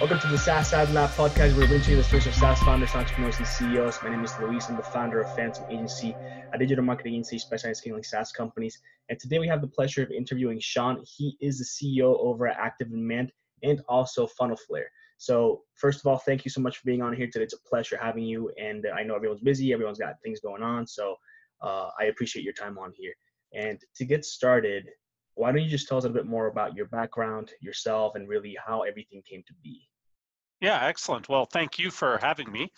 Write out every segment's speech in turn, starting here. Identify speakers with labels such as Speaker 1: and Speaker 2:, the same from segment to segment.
Speaker 1: Welcome to the SaaS Ad Lab podcast, where we bring you the stories of SaaS founders, entrepreneurs, and CEOs. My name is Luis. I'm the founder of Phantom Agency, a digital marketing agency specializing in scaling SaaS companies. And today we have the pleasure of interviewing Sean. He is the CEO over at Active Demand and also Funnel Flare. So, first of all, thank you so much for being on here today. It's a pleasure having you. And I know everyone's busy, everyone's got things going on. So, uh, I appreciate your time on here. And to get started, why don't you just tell us a bit more about your background, yourself, and really how everything came to be?
Speaker 2: Yeah, excellent. Well, thank you for having me.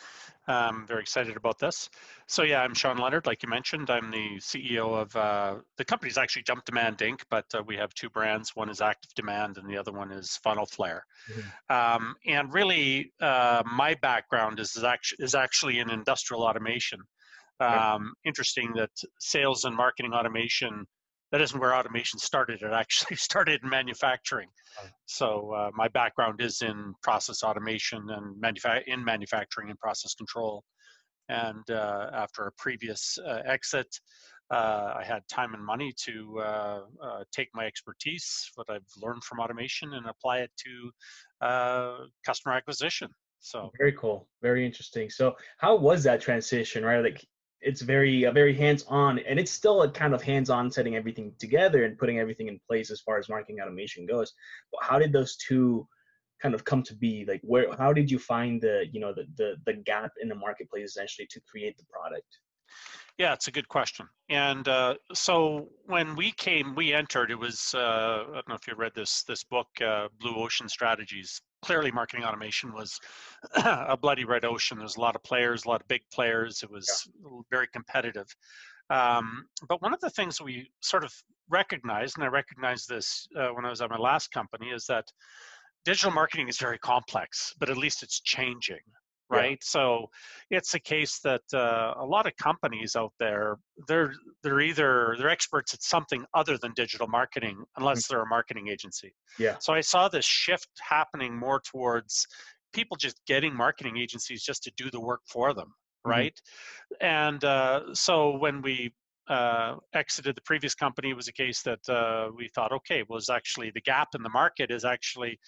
Speaker 2: I'm very excited about this. So yeah, I'm Sean Leonard, like you mentioned. I'm the CEO of uh, the company's actually Jump Demand Inc., but uh, we have two brands. One is Active Demand, and the other one is Funnel Flare. Mm-hmm. Um, and really, uh, my background is is actually, is actually in industrial automation. Um, interesting that sales and marketing automation that isn't where automation started. It actually started in manufacturing. So uh, my background is in process automation and manufa- in manufacturing and process control. And uh, after a previous uh, exit, uh, I had time and money to uh, uh, take my expertise, what I've learned from automation, and apply it to customer acquisition. So
Speaker 1: very cool, very interesting. So how was that transition, right? Like it's very uh, very hands on, and it's still a kind of hands on setting everything together and putting everything in place as far as marketing automation goes. But how did those two kind of come to be? Like, where how did you find the you know the the, the gap in the marketplace essentially to create the product?
Speaker 2: Yeah, it's a good question. And uh, so when we came, we entered. It was uh, I don't know if you read this this book, uh, Blue Ocean Strategies. Clearly, marketing automation was a bloody red ocean. There's a lot of players, a lot of big players. It was yeah. very competitive. Um, but one of the things we sort of recognized, and I recognized this uh, when I was at my last company, is that digital marketing is very complex, but at least it's changing right yeah. so it's a case that uh, a lot of companies out there they're they're either they're experts at something other than digital marketing unless mm-hmm. they're a marketing agency
Speaker 1: yeah
Speaker 2: so i saw this shift happening more towards people just getting marketing agencies just to do the work for them mm-hmm. right mm-hmm. and uh, so when we uh, exited the previous company it was a case that uh, we thought okay was actually the gap in the market is actually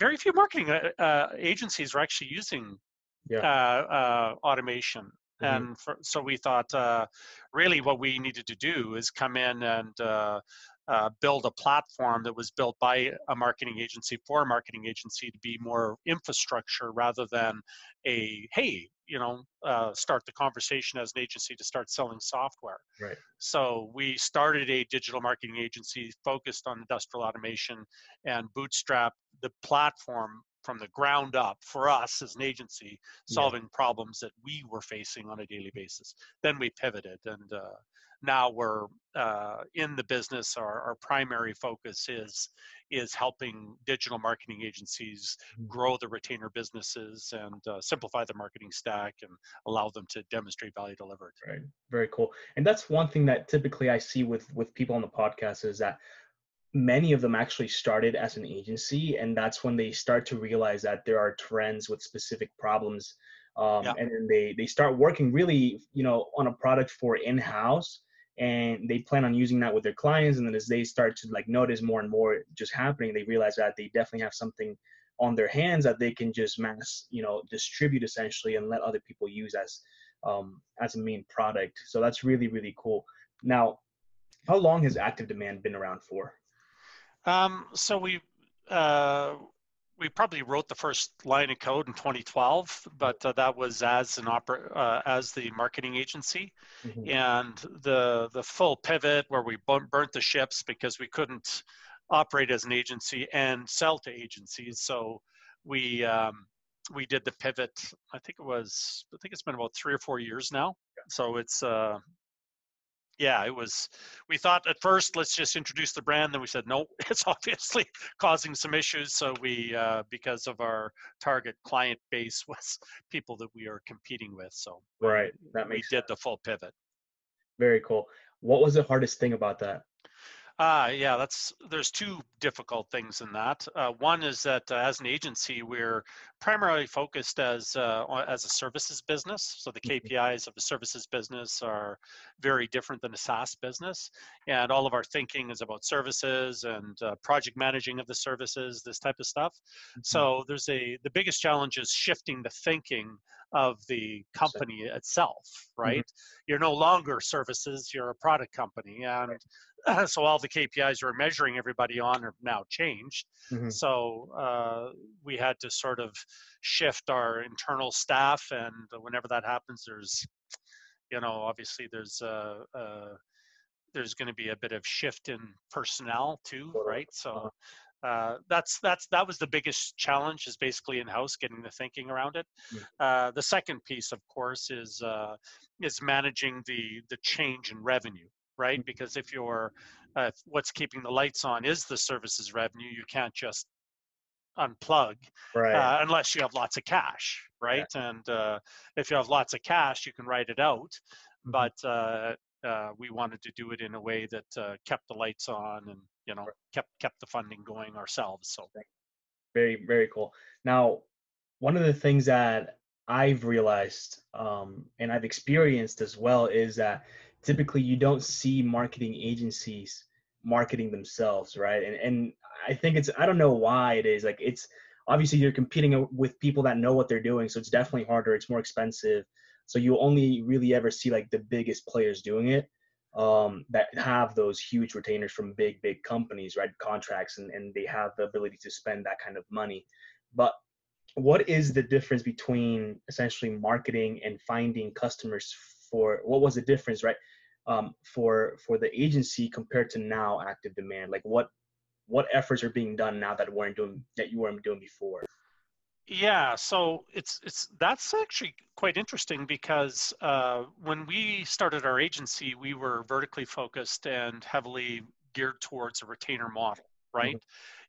Speaker 2: very few marketing uh, uh, agencies are actually using yeah. uh, uh, automation. Mm-hmm. And for, so we thought uh, really what we needed to do is come in and uh, uh, build a platform that was built by a marketing agency for a marketing agency to be more infrastructure rather than a hey you know uh, start the conversation as an agency to start selling software
Speaker 1: right
Speaker 2: so we started a digital marketing agency focused on industrial automation and bootstrap the platform from the ground up for us as an agency solving yeah. problems that we were facing on a daily basis. Then we pivoted and uh, now we're uh, in the business. Our, our primary focus is is helping digital marketing agencies mm-hmm. grow the retainer businesses and uh, simplify the marketing stack and allow them to demonstrate value delivered.
Speaker 1: Right. Very cool. And that's one thing that typically i see with with people on the podcast is that many of them actually started as an agency and that's when they start to realize that there are trends with specific problems um, yeah. and then they they start working really you know on a product for in-house and they plan on using that with their clients and then as they start to like notice more and more just happening they realize that they definitely have something on their hands that they can just mass you know distribute essentially and let other people use as um, as a main product. So that's really really cool. Now how long has active demand been around for
Speaker 2: um, so we uh, we probably wrote the first line of code in 2012, but uh, that was as an opera uh, as the marketing agency, mm-hmm. and the the full pivot where we burnt the ships because we couldn't operate as an agency and sell to agencies. So we um, we did the pivot. I think it was I think it's been about three or four years now. So it's uh, yeah, it was. We thought at first, let's just introduce the brand. Then we said, no, it's obviously causing some issues. So we, uh, because of our target client base, was people that we are competing with. So
Speaker 1: right, that makes
Speaker 2: we sense. did the full pivot.
Speaker 1: Very cool. What was the hardest thing about that?
Speaker 2: Uh, yeah, that's there's two difficult things in that. Uh, one is that uh, as an agency, we're primarily focused as uh, as a services business. So the
Speaker 1: Mm-hmm.
Speaker 2: KPIs of a services business are very different than a SaaS business, and all of our thinking is about services and uh, project managing of the services, this type of stuff.
Speaker 1: Mm-hmm.
Speaker 2: So there's a the biggest challenge is shifting the thinking of the company itself. Right, you're no longer services; you're a product company, and so all the KPIs we're measuring everybody on are now changed.
Speaker 1: Mhm.
Speaker 2: So uh, we had to sort of shift our internal staff, and whenever that happens, there's, you know, obviously there's uh, uh, there's going to be a bit of shift in personnel too, right? So. Uh, that's that's that was the biggest challenge is basically in house getting the thinking around it. Uh, the second piece, of course, is uh, is managing the the change in revenue, right?
Speaker 1: Mhm.
Speaker 2: Because if you're uh, what's keeping the lights on is the services revenue, you can't just unplug
Speaker 1: Right.
Speaker 2: uh, unless you have lots of cash, right? And uh, if you have lots of cash, you can write it out.
Speaker 1: Mhm.
Speaker 2: But uh, uh, we wanted to do it in a way that uh, kept the lights on and you know kept kept the funding going ourselves. So
Speaker 1: very very cool now one of the things that i've realized um, and i've experienced as well is that typically you don't see marketing agencies marketing themselves right and and i think it's i don't know why it is like it's obviously you're competing with people that know what they're doing so it's definitely harder it's more expensive so you only really ever see like the biggest players doing it um, that have those huge retainers from big, big companies, right? Contracts, and, and they have the ability to spend that kind of money. But what is the difference between essentially marketing and finding customers for what was the difference, right? Um, for for the agency compared to now active demand, like what what efforts are being done now that weren't doing that you weren't doing before?
Speaker 2: Yeah, so it's it's that's actually quite interesting because uh, when we started our agency, we were vertically focused and heavily geared towards a retainer model, right?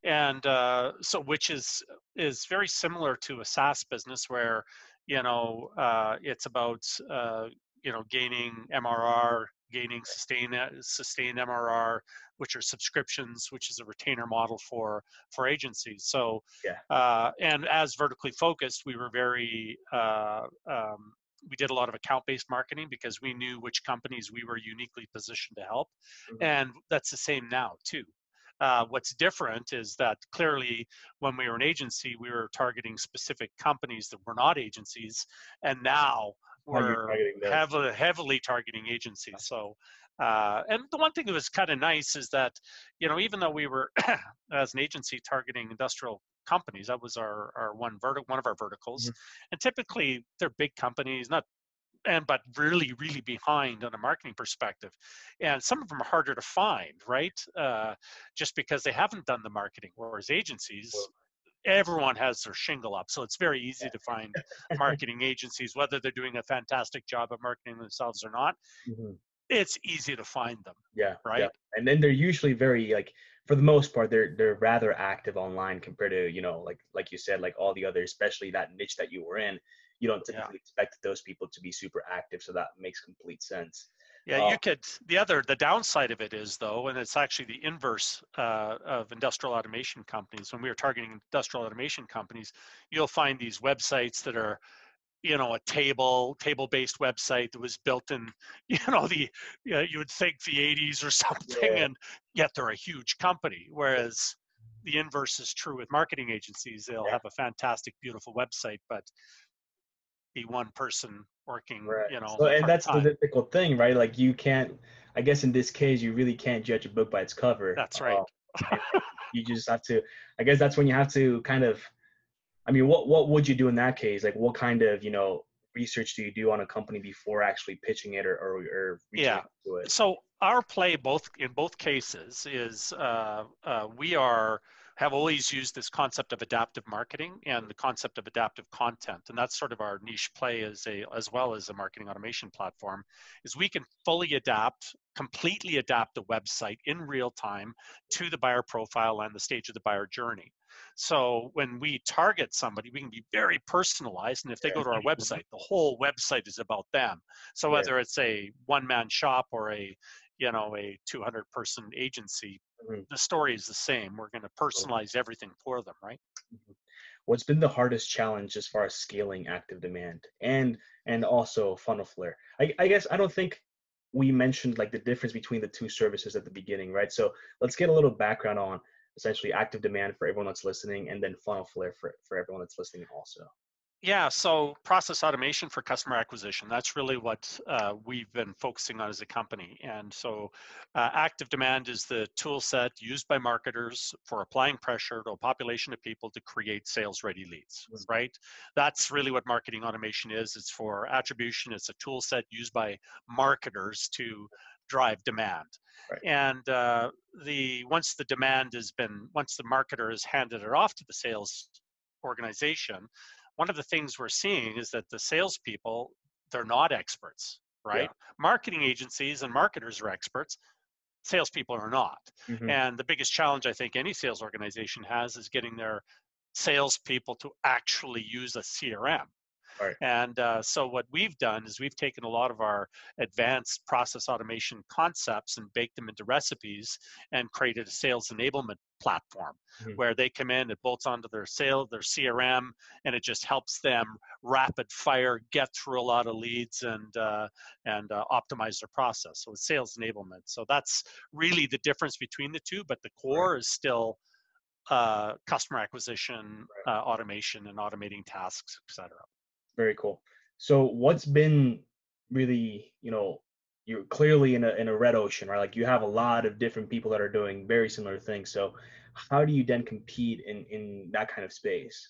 Speaker 2: And uh, so, which is is very similar to a SaaS business where you know uh, it's about uh, you know gaining MRR, gaining sustain sustained MRR, which are subscriptions, which is a retainer model for for agencies. So,
Speaker 1: Yeah.
Speaker 2: uh, and as vertically focused, we were very uh, um, we did a lot of account-based marketing because we knew which companies we were uniquely positioned to help,
Speaker 1: Mhm.
Speaker 2: and that's the same now too. Uh, what's different is that clearly when we were an agency, we were targeting specific companies that were not agencies, and now we're heavily, heavily targeting agencies. So, uh, and the one thing that was kind of nice is that, you know, even though we were as an agency targeting industrial companies, that was our our one vertic one of our verticals, and typically they're big companies, not and but really really behind on a marketing perspective and some of them are harder to find right? Uh, just because they haven't done the marketing whereas agencies everyone has their shingle up so it's very easy to find marketing agencies whether they're doing a fantastic job of marketing themselves or not
Speaker 1: Mhm.
Speaker 2: it's easy to find them
Speaker 1: Yeah.
Speaker 2: right
Speaker 1: yeah. And then they're usually very like for the most part they're they're rather active online compared to you know like like you said like all the other especially that niche that you were in. You don't
Speaker 2: Yeah.
Speaker 1: typically expect those people to be super active, so that makes complete sense.
Speaker 2: Yeah,
Speaker 1: Uh,
Speaker 2: you could. The other, the downside of it is though, and it's actually the inverse uh, of industrial automation companies. When we are targeting industrial automation companies, you'll find these websites that are, you know, a table table-based website that was built in, you know, the you, know, you would think the 80s or something,
Speaker 1: Yeah.
Speaker 2: and yet they're a huge company. Whereas the inverse is true with marketing agencies. They'll
Speaker 1: Yeah.
Speaker 2: have a fantastic, beautiful website, but be one person working,
Speaker 1: Right.
Speaker 2: you know,
Speaker 1: so, and that's the difficult thing, right? Like you can't. I guess in this case, you really can't judge a book by its cover.
Speaker 2: That's right.
Speaker 1: Um, you just have to. I guess that's when you have to kind of. I mean, what what would you do in that case? Like, what kind of you know research do you do on a company before actually pitching it or or, or reaching
Speaker 2: Yeah.
Speaker 1: to it?
Speaker 2: so our play both in both cases is uh, uh, we are have always used this concept of adaptive marketing and the concept of adaptive content. And that's sort of our niche play as a as well as a marketing automation platform is we can fully adapt completely adapt the website in real time to the buyer profile and the stage of the buyer journey. So when we target somebody we can be very personalized and if they go to our mm-hmm. website the whole website is about them. So whether it's a one man shop or a you know a 200 person agency
Speaker 1: mm-hmm.
Speaker 2: the story is the same we're going to personalize everything for them right?
Speaker 1: Mm-hmm. what's been the hardest challenge as far as scaling active demand and and also funnelflare I, I guess i don't think we mentioned like the difference between the two services at the beginning right? So let's get a little background on essentially active demand for everyone that's listening and then funnelflare for, for everyone that's listening also
Speaker 2: yeah, so process automation for customer acquisition. That's really what uh, we've been focusing on as a company. And so uh, active demand is the tool set used by marketers for applying pressure to a population of people to create sales ready leads, mm-hmm. right? That's really what marketing automation is. It's for attribution, it's a tool set used by marketers to drive demand. Right. And uh, the once the demand has been, once the marketer has handed it off to the sales organization, one of the things we're seeing is that the salespeople, they're not experts, right? Yeah. Marketing agencies and marketers are experts. Salespeople are not. Mm-hmm. And the biggest challenge I think any sales organization has is getting their salespeople to actually use a CRM. Right. And uh, so what we've done is we've taken a lot of our advanced process automation concepts and baked them into recipes and created a sales enablement platform mm-hmm. where they come in, it bolts onto their sale, their CRM, and it just helps them rapid fire get through a lot of leads and uh, and uh, optimize their process. So it's sales enablement. So that's really the difference between the two, but the core right. is still uh, customer acquisition, right. Uh, automation, and automating tasks, etc.
Speaker 1: Very cool. So what's been really, you know, you're clearly in a in a red ocean, right? Like you have a lot of different people that are doing very similar things. So how do you then compete in in that kind of space?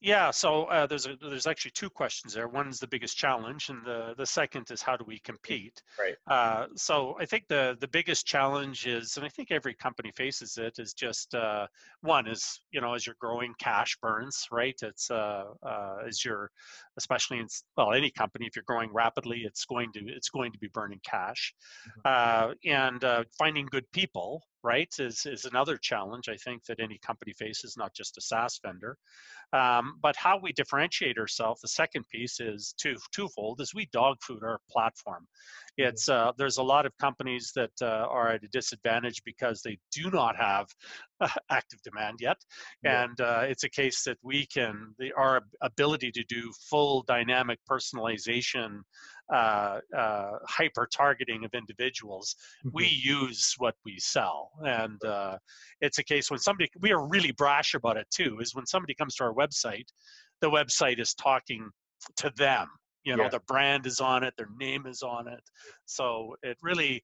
Speaker 2: Yeah, so uh, there's a, there's actually two questions there. One is the biggest challenge, and the the second is how do we compete?
Speaker 1: Right.
Speaker 2: Uh, so I think the the biggest challenge is, and I think every company faces it, is just uh, one is you know as you're growing, cash burns, right? It's uh, uh, as you're, especially in well any company, if you're growing rapidly, it's going to it's going to be burning cash, mm-hmm. uh, and uh, finding good people, right, is is another challenge I think that any company faces, not just a SaaS vendor. Um, but how we differentiate ourselves, the second piece is two, twofold, is we dog food our platform. Mm-hmm. It's uh, there's a lot of companies that uh, are at a disadvantage because they do not have active demand yet, yeah. and uh, it's a case that we can the, our ability to do full dynamic personalization uh, uh, hyper targeting of individuals, mm-hmm. we use what we sell. And uh, it's a case when somebody, we are really brash about it too, is when somebody comes to our website, the website is talking to them. You know, yeah. the brand is on it, their name is on it. So it really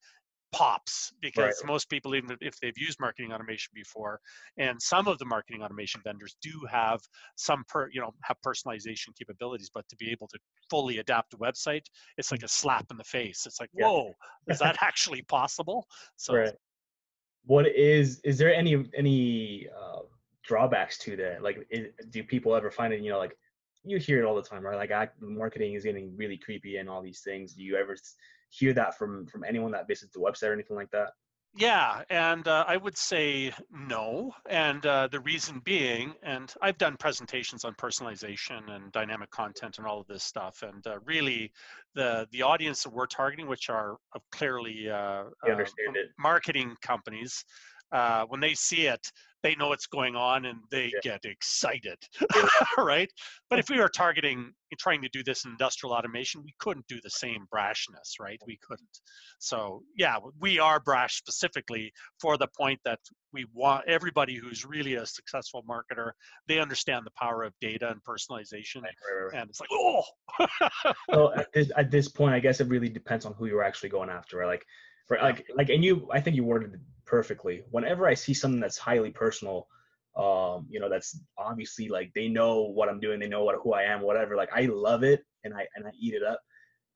Speaker 2: pops because right. most people even if they've used marketing automation before and some of the marketing automation vendors do have some per you know have personalization capabilities but to be able to fully adapt a website it's like a slap in the face it's like yeah. whoa is that actually possible
Speaker 1: so right. what is is there any any uh, drawbacks to that like is, do people ever find it you know like you hear it all the time right like marketing is getting really creepy and all these things do you ever hear that from from anyone that visits the website or anything like that?
Speaker 2: Yeah, and uh, I would say no. And uh, the reason being, and I've done presentations on personalization and dynamic content and all of this stuff. And uh, really, the the audience that we're targeting, which are clearly uh, uh, marketing companies, uh, when they see it, they know what's going on and they yeah. get excited, right? But if we were targeting, trying to do this in industrial automation, we couldn't do the same brashness, right? We couldn't. So yeah, we are brash specifically for the point that we want everybody who's really a successful marketer, they understand the power of data and personalization, right, right, right. and it's like, oh.
Speaker 1: so at this, at this point, I guess it really depends on who you're actually going after, right? Like for like like and you i think you worded it perfectly. Whenever i see something that's highly personal um you know that's obviously like they know what i'm doing they know what who i am whatever like i love it and i and i eat it up.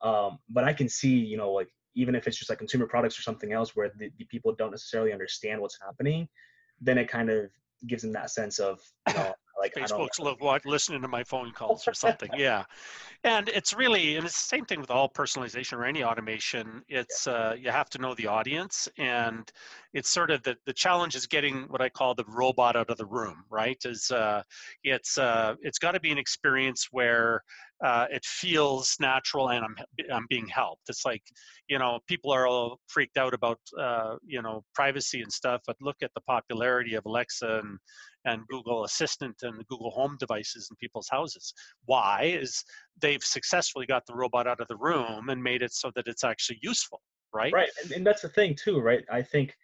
Speaker 1: Um but i can see you know like even if it's just like consumer products or something else where the, the people don't necessarily understand what's happening then it kind of gives them that sense of you know like
Speaker 2: Facebook's what listening to my phone calls or something. yeah, and it's really and it's the same thing with all personalization or any automation. It's yeah. uh, you have to know the audience, and it's sort of the the challenge is getting what I call the robot out of the room. Right? Is uh, it's uh, it's got to be an experience where uh, it feels natural and I'm, I'm being helped. It's like, you know, people are all freaked out about, uh, you know, privacy and stuff, but look at the popularity of Alexa and, and Google Assistant and the Google Home devices in people's houses. Why? Is they've successfully got the robot out of the room and made it so that it's actually useful, right?
Speaker 1: Right. And, and that's the thing, too, right? I think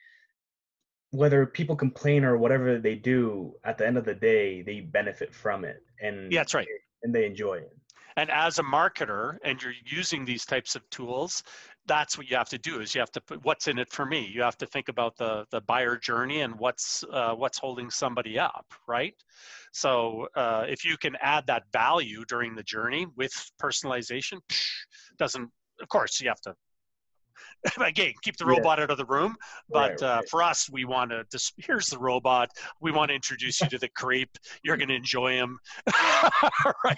Speaker 1: whether people complain or whatever they do, at the end of the day, they benefit from it. And
Speaker 2: yeah, that's right.
Speaker 1: And they enjoy it
Speaker 2: and as a marketer and you're using these types of tools that's what you have to do is you have to put what's in it for me? You have to think about the the buyer journey and what's uh, what's holding somebody up right? So uh, if you can add that value during the journey with personalization doesn't of course you have to again keep the robot yeah. out of the room but right, uh, for us we want to just here's the robot. We want to introduce you to the creep. You're going to enjoy him. Right.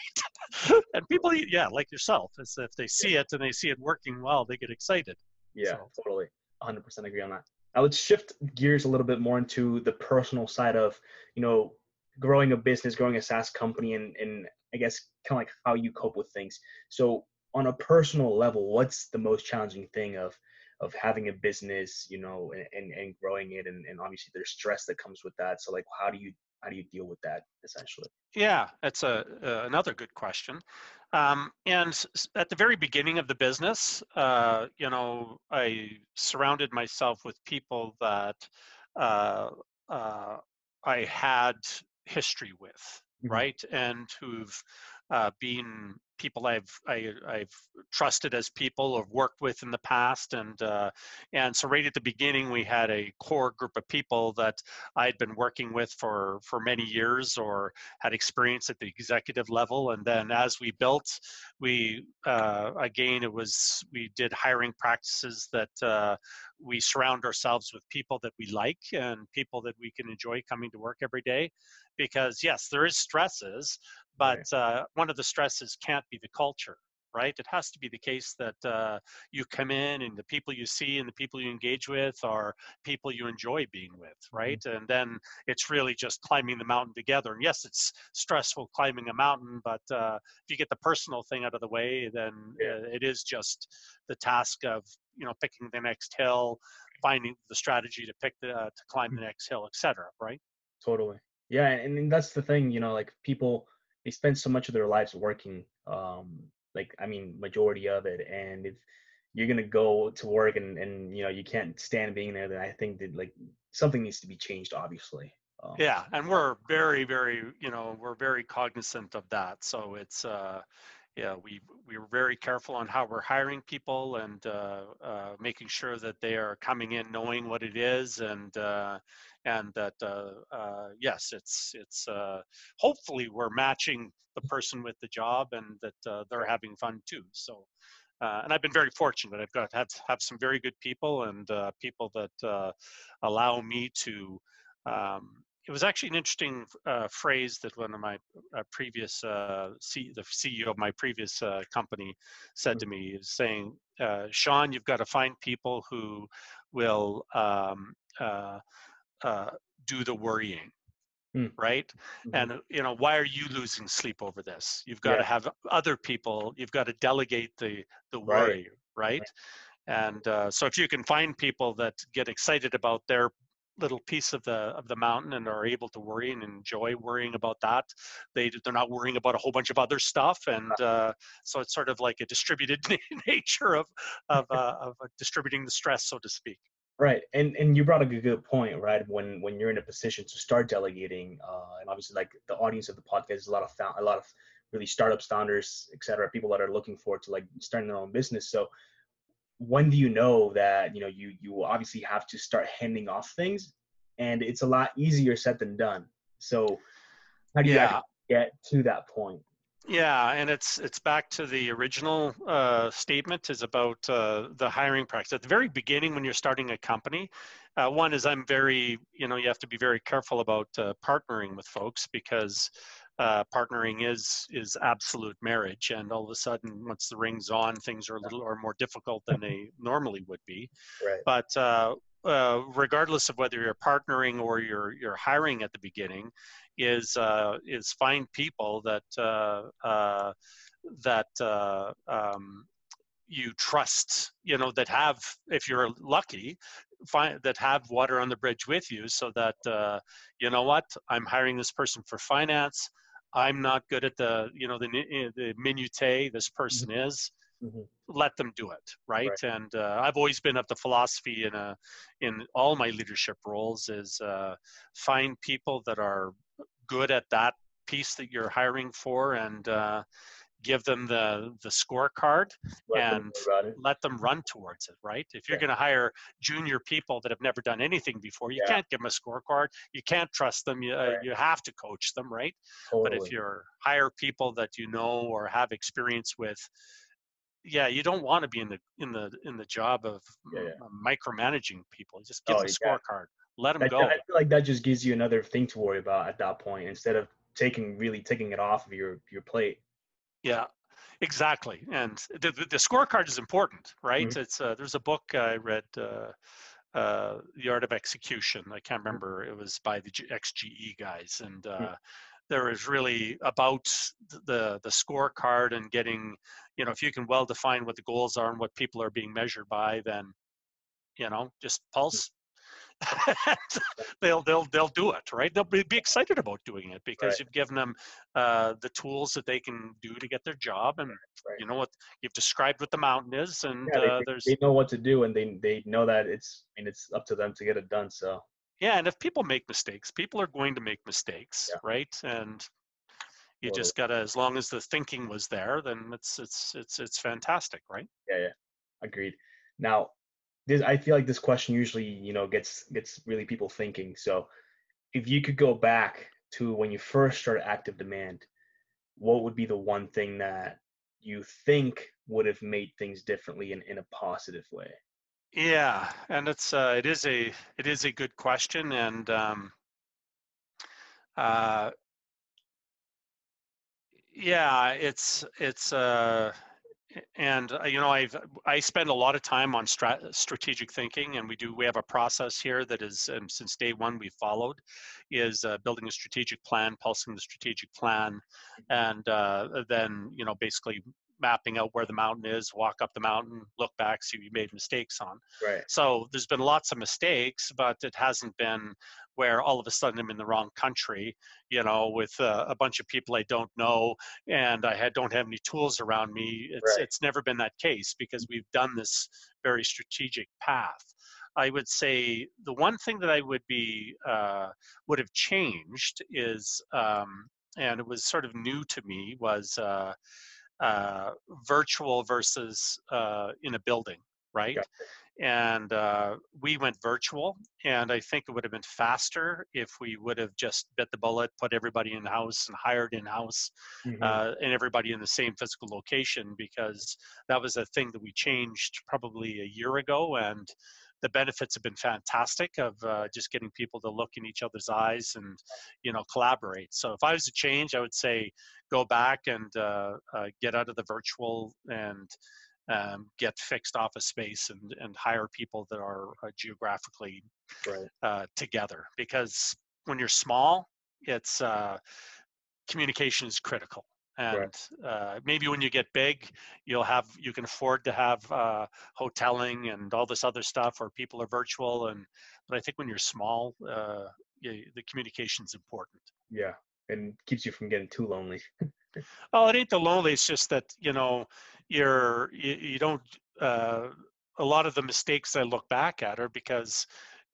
Speaker 2: And people yeah like yourself is if they see it and they see it working well they get excited.
Speaker 1: Yeah so. totally. 100% agree on that. Now let's shift gears a little bit more into the personal side of you know growing a business growing a saas company and, and i guess kind of like how you cope with things. So on a personal level what's the most challenging thing of of having a business you know and, and, and growing it and, and obviously there's stress that comes with that. So like how do you how do you deal with that essentially?
Speaker 2: Yeah that's a uh, another good question. Um, and at the very beginning of the business uh, you know i surrounded myself with people that uh, uh i had history with mm-hmm. right? And who've uh, been people I've I, have trusted as people or worked with in the past, and uh, and so right at the beginning we had a core group of people that I'd been working with for for many years or had experience at the executive level, and then as we built, we uh, again it was we did hiring practices that uh, we surround ourselves with people that we like and people that we can enjoy coming to work every day. Because yes there is stresses but uh, one of the stresses can't be the culture right it has to be the case that uh, you come in and the people you see and the people you engage with are people you enjoy being with mm-hmm. right mm-hmm. and then it's really just climbing the mountain together and yes it's stressful climbing a mountain but uh, if you get the personal thing out of the way then yeah. Uh, it is just the task of you know picking the next hill finding the strategy to pick the uh, to climb the mm-hmm. next hill etc right
Speaker 1: totally yeah and, and that's the thing you know like people they spend so much of their lives working um like i mean majority of it and if you're gonna go to work and and you know you can't stand being there then i think that like something needs to be changed obviously
Speaker 2: um, yeah and we're very very you know we're very cognizant of that so it's uh yeah, we we were very careful on how we're hiring people and uh, uh, making sure that they are coming in knowing what it is and uh, and that uh, uh, yes, it's it's uh, hopefully we're matching the person with the job and that they're having fun too. So. and I've been very fortunate. I've got have have some very good people and people that allow me to um, it was actually an interesting uh, phrase that one of my uh, previous uh, C, the CEO of my previous uh, company said to me is saying, uh, Sean, you've got to find people who will um, uh, do the worrying. Mm. Right. Mm-hmm. And, you know, why are you losing sleep over this? You've got yeah. to have other people, you've got to delegate the, the worry. Right. right? And so if you can find people that get excited about their little piece of the of the mountain and are able to worry and enjoy worrying about that. They they're not worrying about a whole bunch of other stuff and uh, so it's sort of like a distributed nature of of, uh, of uh, distributing the stress so to speak.
Speaker 1: Right and and you brought a good, point right when when you're in a position to start delegating uh, and obviously like the audience of the podcast is a lot of found, a lot of really startups founders etc people that are looking forward to like starting their own business so when do you know that you know you you obviously have to start handing off things? And it's a lot easier said than done. So how do you yeah. get to that point?
Speaker 2: Yeah and it's it's back to the original uh, statement is about uh, the hiring practice. At the very beginning when you're starting a company uh, one is i'm very you know you have to be very careful about uh, partnering with folks because uh, partnering is is absolute marriage and all of a sudden once the ring's on things are a little or more difficult than they normally would be right. but uh, uh, regardless of whether you're partnering or you're you're hiring at the beginning is uh, is find people that uh, uh, that uh, um, you trust, you know, that have, if you're lucky, find that have water on the bridge with you, so that uh, you know what, I'm hiring this person for finance. I'm not good at the, you know, the eh, the minutiae. This person mm-hmm. is. Mm-hmm. Let them do it, right? right. And uh, I've always been of the philosophy in a, in all my leadership roles is uh, find people that are good at that piece that you're hiring for, and uh, give them the the scorecard let and them let them run towards it right? If you're yeah. going to hire junior people that have never done anything before you yeah. can't give them a scorecard. You can't trust them. You, uh, you have to coach them right? Totally. but if you're hire people that you know or have experience with yeah you don't want to be in the in the in the job of yeah, micromanaging people. Just give oh, them a scorecard. Let them
Speaker 1: I,
Speaker 2: go.
Speaker 1: i feel like that just gives you another thing to worry about at that point instead of taking really taking it off of your your plate
Speaker 2: yeah, exactly. And the, the, the scorecard is important, right? Mm-hmm. It's uh, there's a book I read, uh, uh, The Art of Execution. I can't mm-hmm. remember. It was by the XGE guys, and mm-hmm. uh, there is really about the the scorecard and getting, you know, if you can well define what the goals are and what people are being measured by, then, you know, just pulse they'll they'll they'll do it right? They'll be, be excited about doing it because right. you've given them uh, the tools that they can do to get their job and right. you know what you've described what the mountain is and
Speaker 1: yeah,
Speaker 2: uh,
Speaker 1: they,
Speaker 2: there's
Speaker 1: they know what to do and they they know that it's I mean it's up to them to get it done so.
Speaker 2: Yeah and if people make mistakes people are going to make mistakes yeah. right? And you just gotta as long as the thinking was there then it's it's it's it's fantastic right?
Speaker 1: Yeah yeah. Agreed. Now this I feel like this question usually you know gets gets really people thinking. So if you could go back to when you first started active demand, what would be the one thing that you think would have made things differently in, in a positive way?
Speaker 2: Yeah, and it's uh, it is a it is a good question, and um, uh, yeah, it's it's uh, and uh, you know i've i spend a lot of time on strat- strategic thinking and we do we have a process here that is um, since day one we followed is uh, building a strategic plan pulsing the strategic plan and uh, then you know basically mapping out where the mountain is, walk up the mountain, look back, see what you made mistakes on.
Speaker 1: Right.
Speaker 2: So there's been lots of mistakes, but it hasn't been where all of a sudden I'm in the wrong country, you know, with uh, a bunch of people I don't know, and I had, don't have any tools around me. It's right. it's never been that case because we've done this very strategic path. I would say the one thing that I would be uh, would have changed is, um, and it was sort of new to me, was uh, uh, virtual versus uh, in a building, right? And uh, we went virtual, and I think it would have been faster if we would have just bit the bullet, put everybody in house and hired in house, mm-hmm. Uh, and everybody in the same physical location, because that was a thing that we changed probably a year ago, and the benefits have been fantastic of uh, just getting people to look in each other's eyes and you know collaborate. So if i was to change i would say go back and uh, uh, get out of the virtual and um, get fixed office space and, and hire people that are uh, geographically right. Uh, together. Because when you're small it's uh, communication is critical and right. uh, maybe when you get big you'll have you can afford to have uh, hoteling and all this other stuff where people are virtual and but i think when you're small uh, you, the communication is important
Speaker 1: yeah and keeps you from getting too lonely
Speaker 2: oh it ain't the lonely it's just that you know you're you, you don't uh, a lot of the mistakes i look back at are because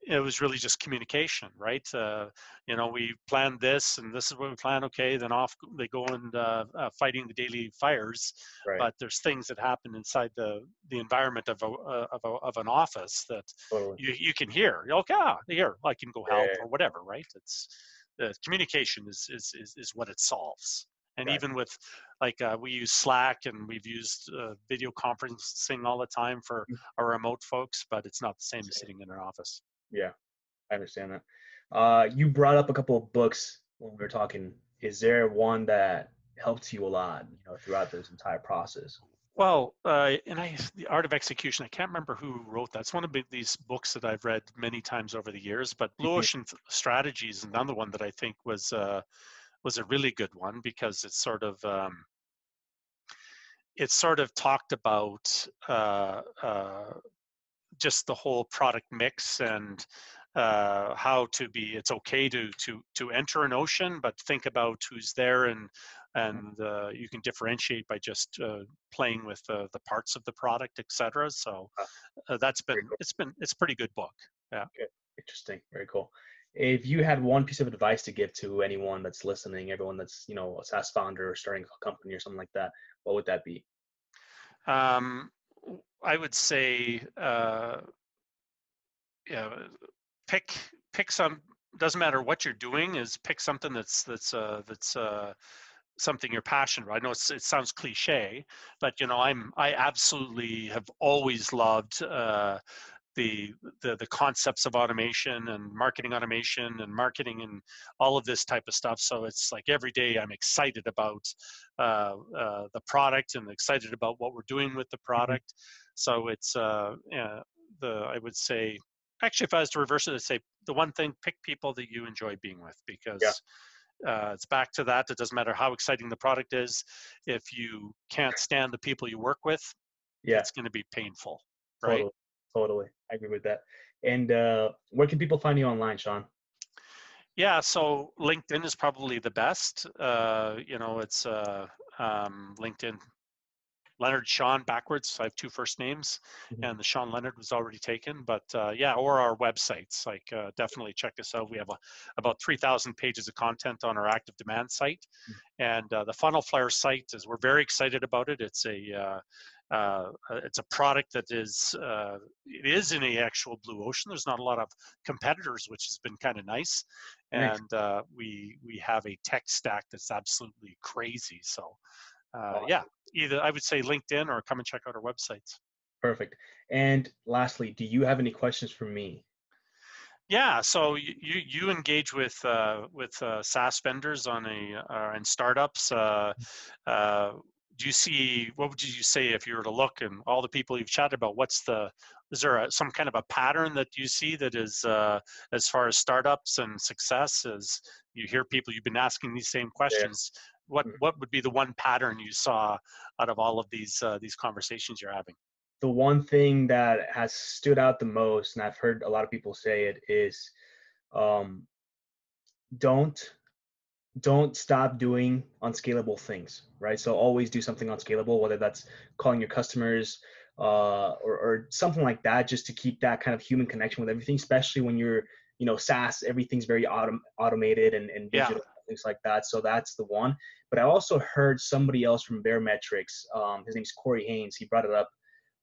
Speaker 2: it was really just communication, right? Uh, you know, we planned this, and this is what we plan. Okay, then off they go and uh, uh, fighting the daily fires. Right. But there's things that happen inside the the environment of a, uh, of, a, of an office that totally. you you can hear. You're okay, ah, here I can go help yeah. or whatever, right? It's the communication is is is, is what it solves. And right. even with like uh, we use Slack and we've used uh, video conferencing all the time for mm. our remote folks, but it's not the same as sitting in an office.
Speaker 1: Yeah, I understand that. Uh, you brought up a couple of books when we were talking. Is there one that helped you a lot, you know, throughout this entire process?
Speaker 2: Well, uh, and I, the Art of Execution. I can't remember who wrote that. It's one of these books that I've read many times over the years. But Blue mm-hmm. Ocean Strategies is another one that I think was uh, was a really good one because it's sort of um, it sort of talked about uh, uh, just the whole product mix and uh, how to be it's okay to to to enter an ocean but think about who's there and and uh, you can differentiate by just uh, playing with the parts of the product etc so uh, that's been cool. it's been it's a pretty good book yeah
Speaker 1: okay. interesting very cool if you had one piece of advice to give to anyone that's listening everyone that's you know a saas founder or starting a company or something like that what would that be
Speaker 2: um, i would say uh, yeah pick pick some doesn't matter what you're doing is pick something that's that's uh, that's uh, something you're passionate about. I know it sounds cliche, but you know I'm I absolutely have always loved uh, the, the the concepts of automation and marketing automation and marketing and all of this type of stuff. So it's like every day I'm excited about uh, uh, the product and excited about what we're doing with the mm-hmm. product. So it's uh, the I would say actually, if I was to reverse it, I'd say the one thing: pick people that you enjoy being with, because yeah. uh, it's back to that. It doesn't matter how exciting the product is. If you can't stand the people you work with, yeah, it's going to be painful, right?
Speaker 1: Totally. Totally, I agree with that. And uh, where can people find you online, Sean?
Speaker 2: Yeah, so LinkedIn is probably the best. Uh, you know, it's uh, um, LinkedIn Leonard Sean backwards. I have two first names, mm-hmm. and the Sean Leonard was already taken. But uh, yeah, or our websites. Like uh, definitely check us out. We have a, about three thousand pages of content on our active demand site, mm-hmm. and uh, the Funnel Flare site is. We're very excited about it. It's a uh, uh, it's a product that is uh, it is in the actual blue ocean. There's not a lot of competitors, which has been kind of nice, and uh, we we have a tech stack that's absolutely crazy. So uh, yeah, either I would say LinkedIn or come and check out our websites.
Speaker 1: Perfect. And lastly, do you have any questions for me?
Speaker 2: Yeah, so you you engage with uh, with uh, SaaS vendors on a uh, and startups. Do you see what would you say if you were to look and all the people you've chatted about? What's the is there a, some kind of a pattern that you see that is uh, as far as startups and success? As you hear people, you've been asking these same questions. Yeah what mm. what would be the one pattern you saw out of all of these uh, these conversations you're having
Speaker 1: the one thing that has stood out the most and i've heard a lot of people say it is um, don't don't stop doing unscalable things right so always do something unscalable whether that's calling your customers uh, or, or something like that just to keep that kind of human connection with everything especially when you're you know SaaS, everything's very autom- automated and, and digital. Yeah things like that. So that's the one. But I also heard somebody else from Baremetrics. Um, his name's Corey Haines. He brought it up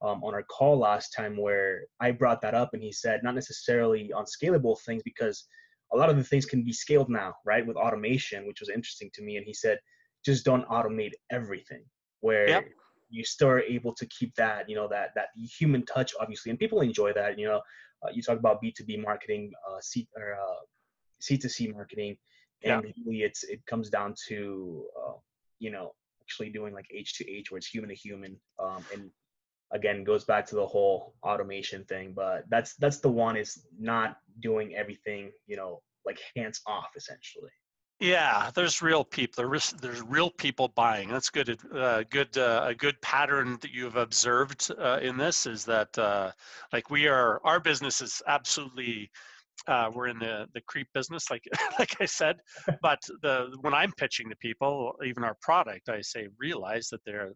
Speaker 1: um, on our call last time where I brought that up, and he said not necessarily on scalable things because a lot of the things can be scaled now, right, with automation, which was interesting to me. And he said just don't automate everything. Where yep. you still are able to keep that, you know, that that human touch, obviously, and people enjoy that. You know, uh, you talk about B two B marketing, uh, C or uh, C to C marketing and yeah. really it's it comes down to uh, you know actually doing like H2H where it's human to human, um, and again goes back to the whole automation thing. But that's that's the one is not doing everything you know like hands off essentially.
Speaker 2: Yeah, there's real people. There's there's real people buying. That's good. Uh, good. Uh, a good pattern that you've observed uh, in this is that, uh, like, we are our business is absolutely uh, we're in the the creep business, like like I said. But the when I'm pitching to people, even our product, I say realize that they're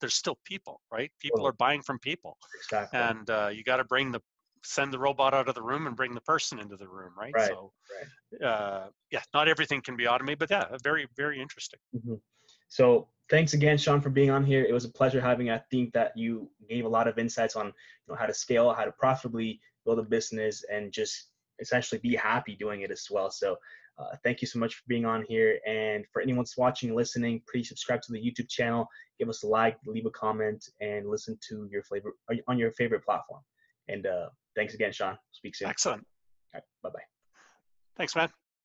Speaker 2: there's still people, right? People are buying from people,
Speaker 1: exactly.
Speaker 2: and uh, you got to bring the send the robot out of the room and bring the person into the room, right?
Speaker 1: right so,
Speaker 2: right. Uh, yeah, not everything can be automated, but yeah, very very interesting.
Speaker 1: Mm-hmm. So thanks again, Sean, for being on here. It was a pleasure having. I think that you gave a lot of insights on you know how to scale, how to profitably build a business, and just essentially be happy doing it as well. So uh, thank you so much for being on here. And for anyone that's watching, listening, please subscribe to the YouTube channel, give us a like, leave a comment, and listen to your flavor on your favorite platform. And uh, thanks again, Sean. Speak soon.
Speaker 2: Excellent.
Speaker 1: Right, bye bye.
Speaker 2: Thanks, man.